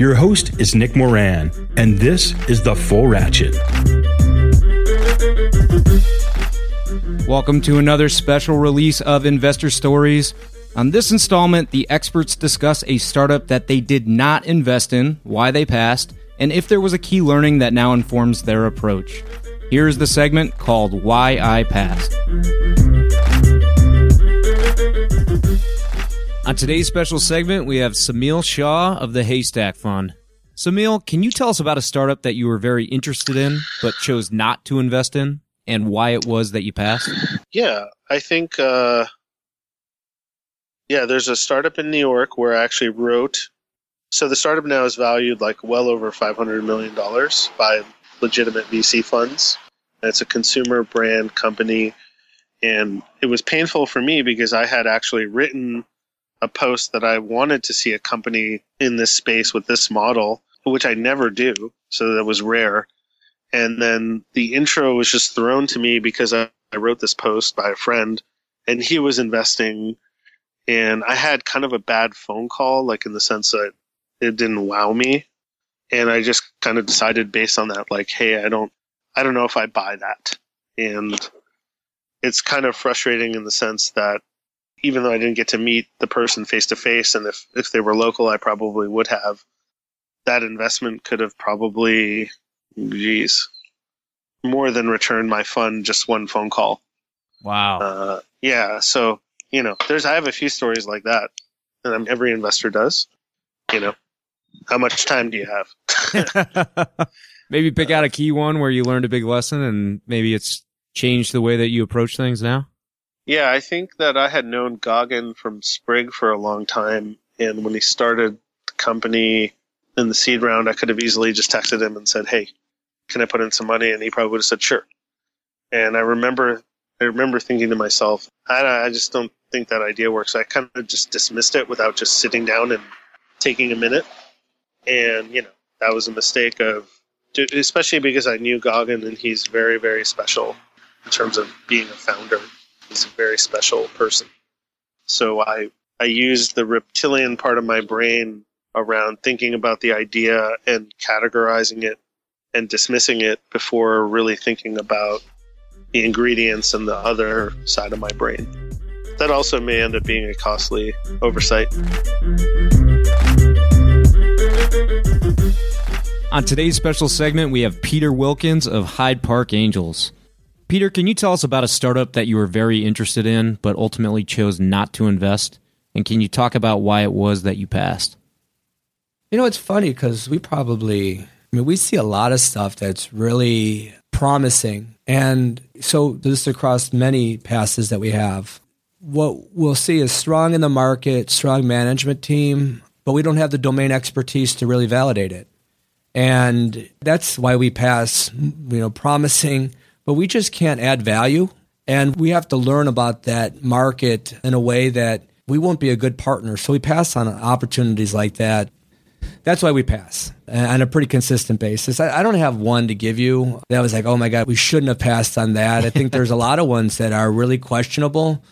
Your host is Nick Moran, and this is The Full Ratchet. Welcome to another special release of Investor Stories. On this installment, the experts discuss a startup that they did not invest in, why they passed, and if there was a key learning that now informs their approach. Here is the segment called Why I Passed. On today's special segment, we have Semil Shah of the Haystack Fund. Semil, can you tell us about a startup that you were very interested in but chose not to invest in and why it was that you passed? Yeah, I think uh, yeah, there's a startup in New York where I actually wrote. So the startup now is valued like well over five hundred million dollars by legitimate VC funds. it's a consumer brand company, and it was painful for me because I had actually written a post that I wanted to see a company in this space with this model, which I never do. So that was rare. And then the intro was just thrown to me because I, I wrote this post by a friend and he was investing and I had kind of a bad phone call, like in the sense that it didn't wow me, and I just kind of decided based on that, like, hey, I don't, I don't know if I buy that, and it's kind of frustrating in the sense that even though I didn't get to meet the person face to face, and if if they were local, I probably would have. That investment could have probably, geez, more than returned my fund just one phone call. Wow. Uh, yeah. So you know, there's I have a few stories like that, and every investor does. You know, how much time do you have? maybe pick out a key one where you learned a big lesson, and maybe it's changed the way that you approach things now. Yeah, I think that I had known Gagan from Sprig for a long time, and when he started the company in the seed round, I could have easily just texted him and said, "Hey, can I put in some money?" And he probably would have said, "Sure." And I remember, I remember thinking to myself, I, I just don't think that idea works. I kind of just dismissed it without just sitting down and taking a minute. And, you know, that was a mistake of, especially because I knew Gagan and he's very, very special in terms of being a founder. He's a very special person. So I, I used the reptilian part of my brain around thinking about the idea and categorizing it and dismissing it before really thinking about the ingredients and the other side of my brain that also may end up being a costly oversight. On today's special segment, we have Peter Wilkins of Hyde Park Angels. Peter, can you tell us about a startup that you were very interested in but ultimately chose not to invest? And can you talk about why it was that you passed? You know, it's funny because we probably, I mean, we see a lot of stuff that's really promising. And so, this across many passes that we have what we'll see is strong in the market, strong management team, but we don't have the domain expertise to really validate it. And that's why we pass, you know, promising, but we just can't add value. And we have to learn about that market in a way that we won't be a good partner. So we pass on opportunities like that. That's why we pass uh, on a pretty consistent basis. I, don't have one to give you that was like, oh my God, we shouldn't have passed on that. I think there's a lot of ones that are really questionable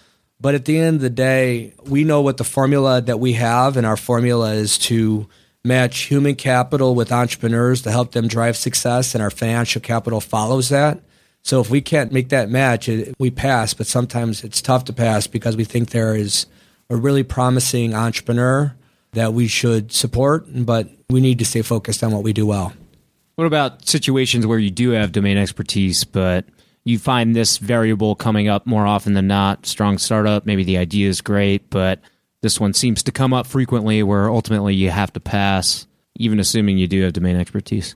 but at the end of the day, we know what the formula that we have, and our formula is to match human capital with entrepreneurs to help them drive success, and our financial capital follows that. So if we can't make that match, it, we pass. But sometimes it's tough to pass because we think there is a really promising entrepreneur that we should support, but we need to stay focused on what we do well. What about situations where you do have domain expertise, but you find this variable coming up more often than not? Strong startup, maybe the idea is great, but this one seems to come up frequently where ultimately you have to pass, even assuming you do have domain expertise.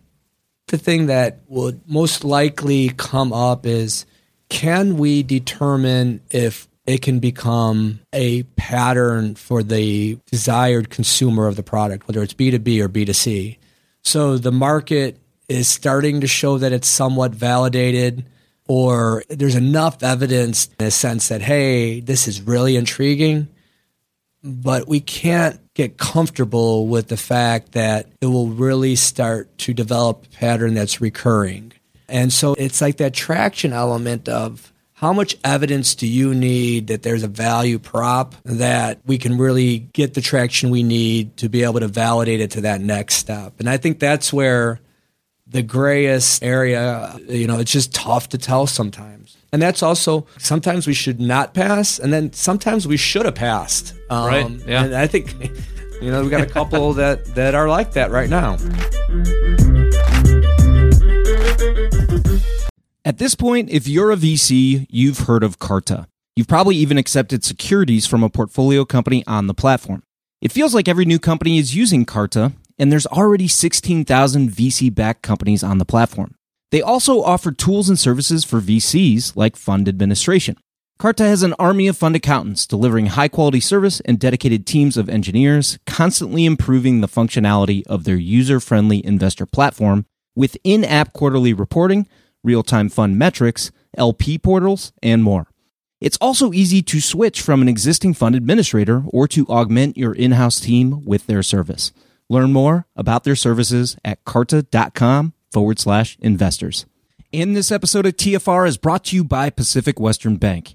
The thing that would most likely come up is can we determine if it can become a pattern for the desired consumer of the product, whether it's B2B or B2C? So the market is starting to show that it's somewhat validated or there's enough evidence in a sense that, hey, this is really intriguing, but we can't get comfortable with the fact that it will really start to develop a pattern that's recurring. And so it's like that traction element of how much evidence do you need that there's a value prop that we can really get the traction we need to be able to validate it to that next step? And I think that's where the grayest area, you know, it's just tough to tell sometimes. And that's also sometimes we should not pass, and then sometimes we should have passed. Um, right. Yeah. And I think, you know, we got a couple that that are like that right now. At this point, if you're a VC, you've heard of Carta. You've probably even accepted securities from a portfolio company on the platform. It feels like every new company is using Carta, and there's already 16,000 VC backed companies on the platform. They also offer tools and services for VCs like fund administration. Carta has an army of fund accountants delivering high quality service and dedicated teams of engineers, constantly improving the functionality of their user friendly investor platform with in app quarterly reporting, real time fund metrics, LP portals, and more. It's also easy to switch from an existing fund administrator or to augment your in house team with their service. Learn more about their services at carta.com forward slash investors. And this episode of TFR is brought to you by Pacific Western Bank.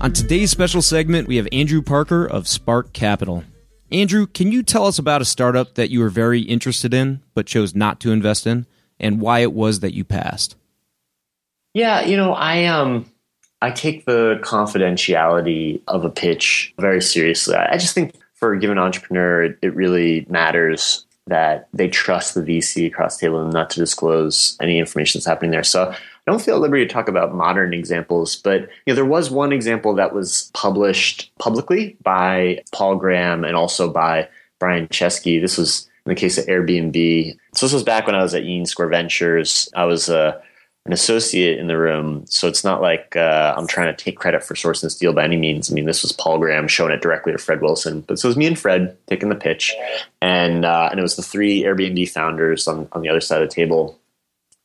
On today's special segment, we have Andrew Parker of Spark Capital. Andrew, can you tell us about a startup that you were very interested in but chose not to invest in and why it was that you passed? Yeah, you know, I um I take the confidentiality of a pitch very seriously. I just think for a given entrepreneur, it, it really matters that they trust the VC across the table and not to disclose any information that's happening there. So I don't feel at liberty to talk about modern examples, but you know, there was one example that was published publicly by Paul Graham and also by Brian Chesky. This was in the case of Airbnb. So this was back when I was at Union Square Ventures. I was uh, an associate in the room, so it's not like uh, I'm trying to take credit for sourcing this deal by any means. I mean, this was Paul Graham showing it directly to Fred Wilson, but so it was me and Fred taking the pitch, and uh, and it was the three Airbnb founders on on the other side of the table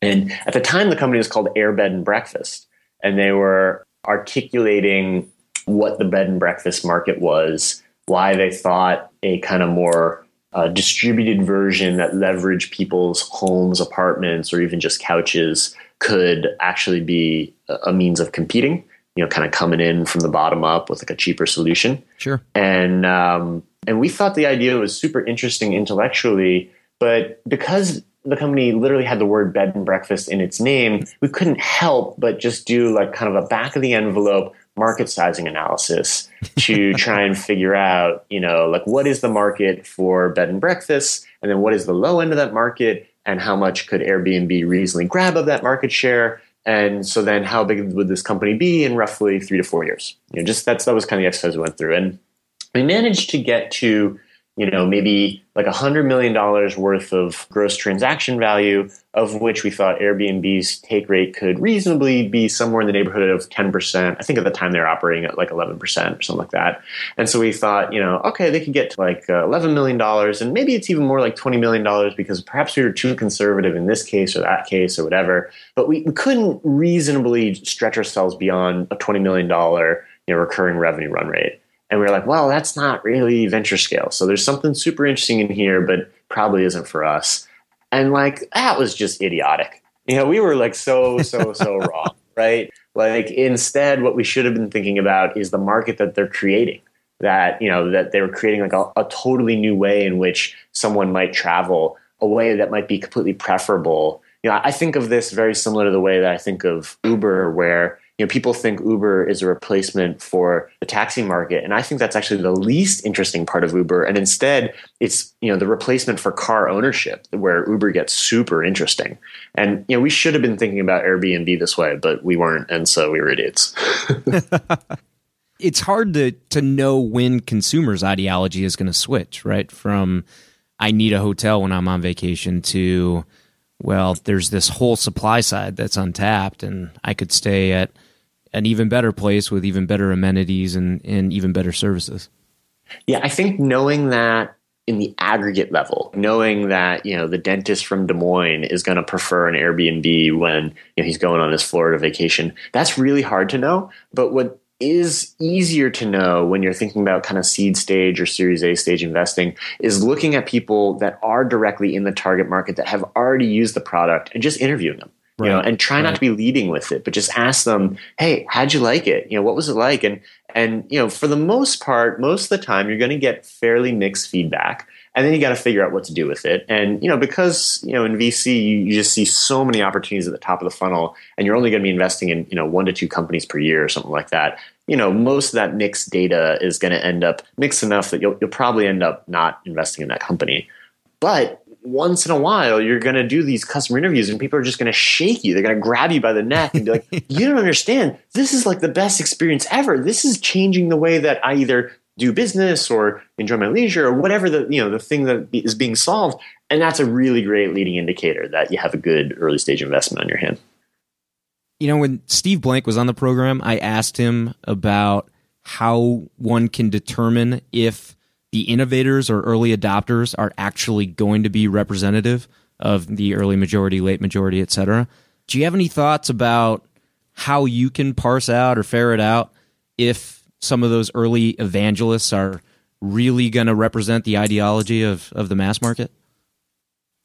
and at the time, the company was called Air Bed and Breakfast, and they were articulating what the bed and breakfast market was, why they thought a kind of more uh, distributed version that leveraged people's homes, apartments, or even just couches could actually be a means of competing. You know, kind of coming in from the bottom up with like a cheaper solution. Sure. And um, and we thought the idea was super interesting intellectually, but because the company literally had the word bed and breakfast in its name, mm-hmm. we couldn't help but just do like kind of a back of the envelope market sizing analysis to try and figure out, you know, like what is the market for bed and breakfast, and then what is the low end of that market, and how much could Airbnb reasonably grab of that market share, and so then how big would this company be in roughly three to four years? You know, just that's that was kind of the exercise we went through, and we managed to get to you know, maybe like a $100 million worth of gross transaction value, of which we thought Airbnb's take rate could reasonably be somewhere in the neighborhood of 10%. I think at the time they were operating at like 11% or something like that. And so we thought, you know, okay, they could get to like uh, $11 million, and maybe it's even more like $20 million because perhaps we were too conservative in this case or that case or whatever. But we, we couldn't reasonably stretch ourselves beyond a $20 million you know, recurring revenue run rate. And we were like, well, that's not really venture scale. So there's something super interesting in here, but probably isn't for us. And like, that was just idiotic. You know, we were like so, so, so wrong, right? Like, instead, what we should have been thinking about is the market that they're creating. That, you know, that they were creating like a, a totally new way in which someone might travel, a way that might be completely preferable. You know, I think of this very similar to the way that I think of Uber, where you know, people think Uber is a replacement for the taxi market, and I think that's actually the least interesting part of Uber. And instead, it's you know the replacement for car ownership, where Uber gets super interesting. And you know, we should have been thinking about Airbnb this way, but we weren't, and so we were idiots. it's hard to to know when consumers' ideology is going to switch, right? From I need a hotel when I'm on vacation to well, there's this whole supply side that's untapped, and I could stay at an even better place with even better amenities and, and even better services. Yeah, I think knowing that in the aggregate level, knowing that you know the dentist from Des Moines is going to prefer an Airbnb when you know, he's going on his Florida vacation, that's really hard to know. But what is easier to know when you're thinking about kind of seed stage or series A stage investing is looking at people that are directly in the target market that have already used the product and just interviewing them. Right. You know, and try right. not to be leading with it, but just ask them, "Hey, how'd you like it? You know, what was it like?" And and you know, for the most part, most of the time, you're going to get fairly mixed feedback, and then you got to figure out what to do with it. And you know, because you know, in VC, you, you just see so many opportunities at the top of the funnel, and you're only going to be investing in you know one to two companies per year or something like that. You know, most of that mixed data is going to end up mixed enough that you'll you'll probably end up not investing in that company. But once in a while you're going to do these customer interviews and people are just going to shake you. They're going to grab you by the neck and be like, you don't understand. This is like the best experience ever. This is changing the way that I either do business or enjoy my leisure or whatever the, you know, the thing that is being solved. And that's a really great leading indicator that you have a good early stage investment on your hand. You know, when Steve Blank was on the program, I asked him about how one can determine if the innovators or early adopters are actually going to be representative of the early majority, late majority, et cetera. Do you have any thoughts about how you can parse out or ferret out if some of those early evangelists are really going to represent the ideology of, of the mass market?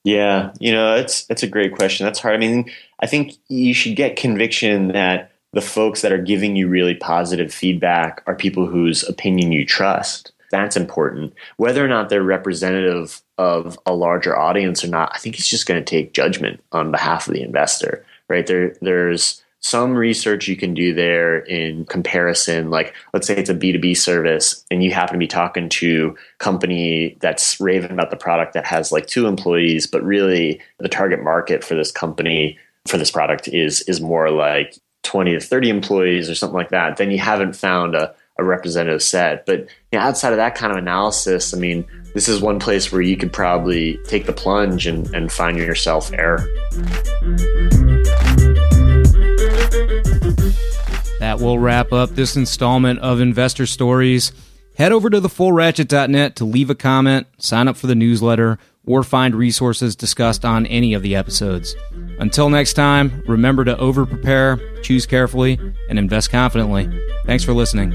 Yeah, you know, it's it's a great question. That's hard. I mean, I think you should get conviction that the folks that are giving you really positive feedback are people whose opinion you trust. That's important. Whether or not they're representative of a larger audience or not, I think it's just going to take judgment on behalf of the investor, right? There, there's some research you can do there in comparison. Like, let's say it's a B2B service and you happen to be talking to a company that's raving about the product that has like two employees, but really the target market for this company for this product is is more like 20 to 30 employees or something like that, then you haven't found a a representative set. But you know, outside of that kind of analysis, I mean, this is one place where you could probably take the plunge and, and find yourself error. That will wrap up this installment of Investor Stories. Head over to thefullratchet.net to leave a comment, sign up for the newsletter, or find resources discussed on any of the episodes. Until next time, remember to over prepare, choose carefully, and invest confidently. Thanks for listening.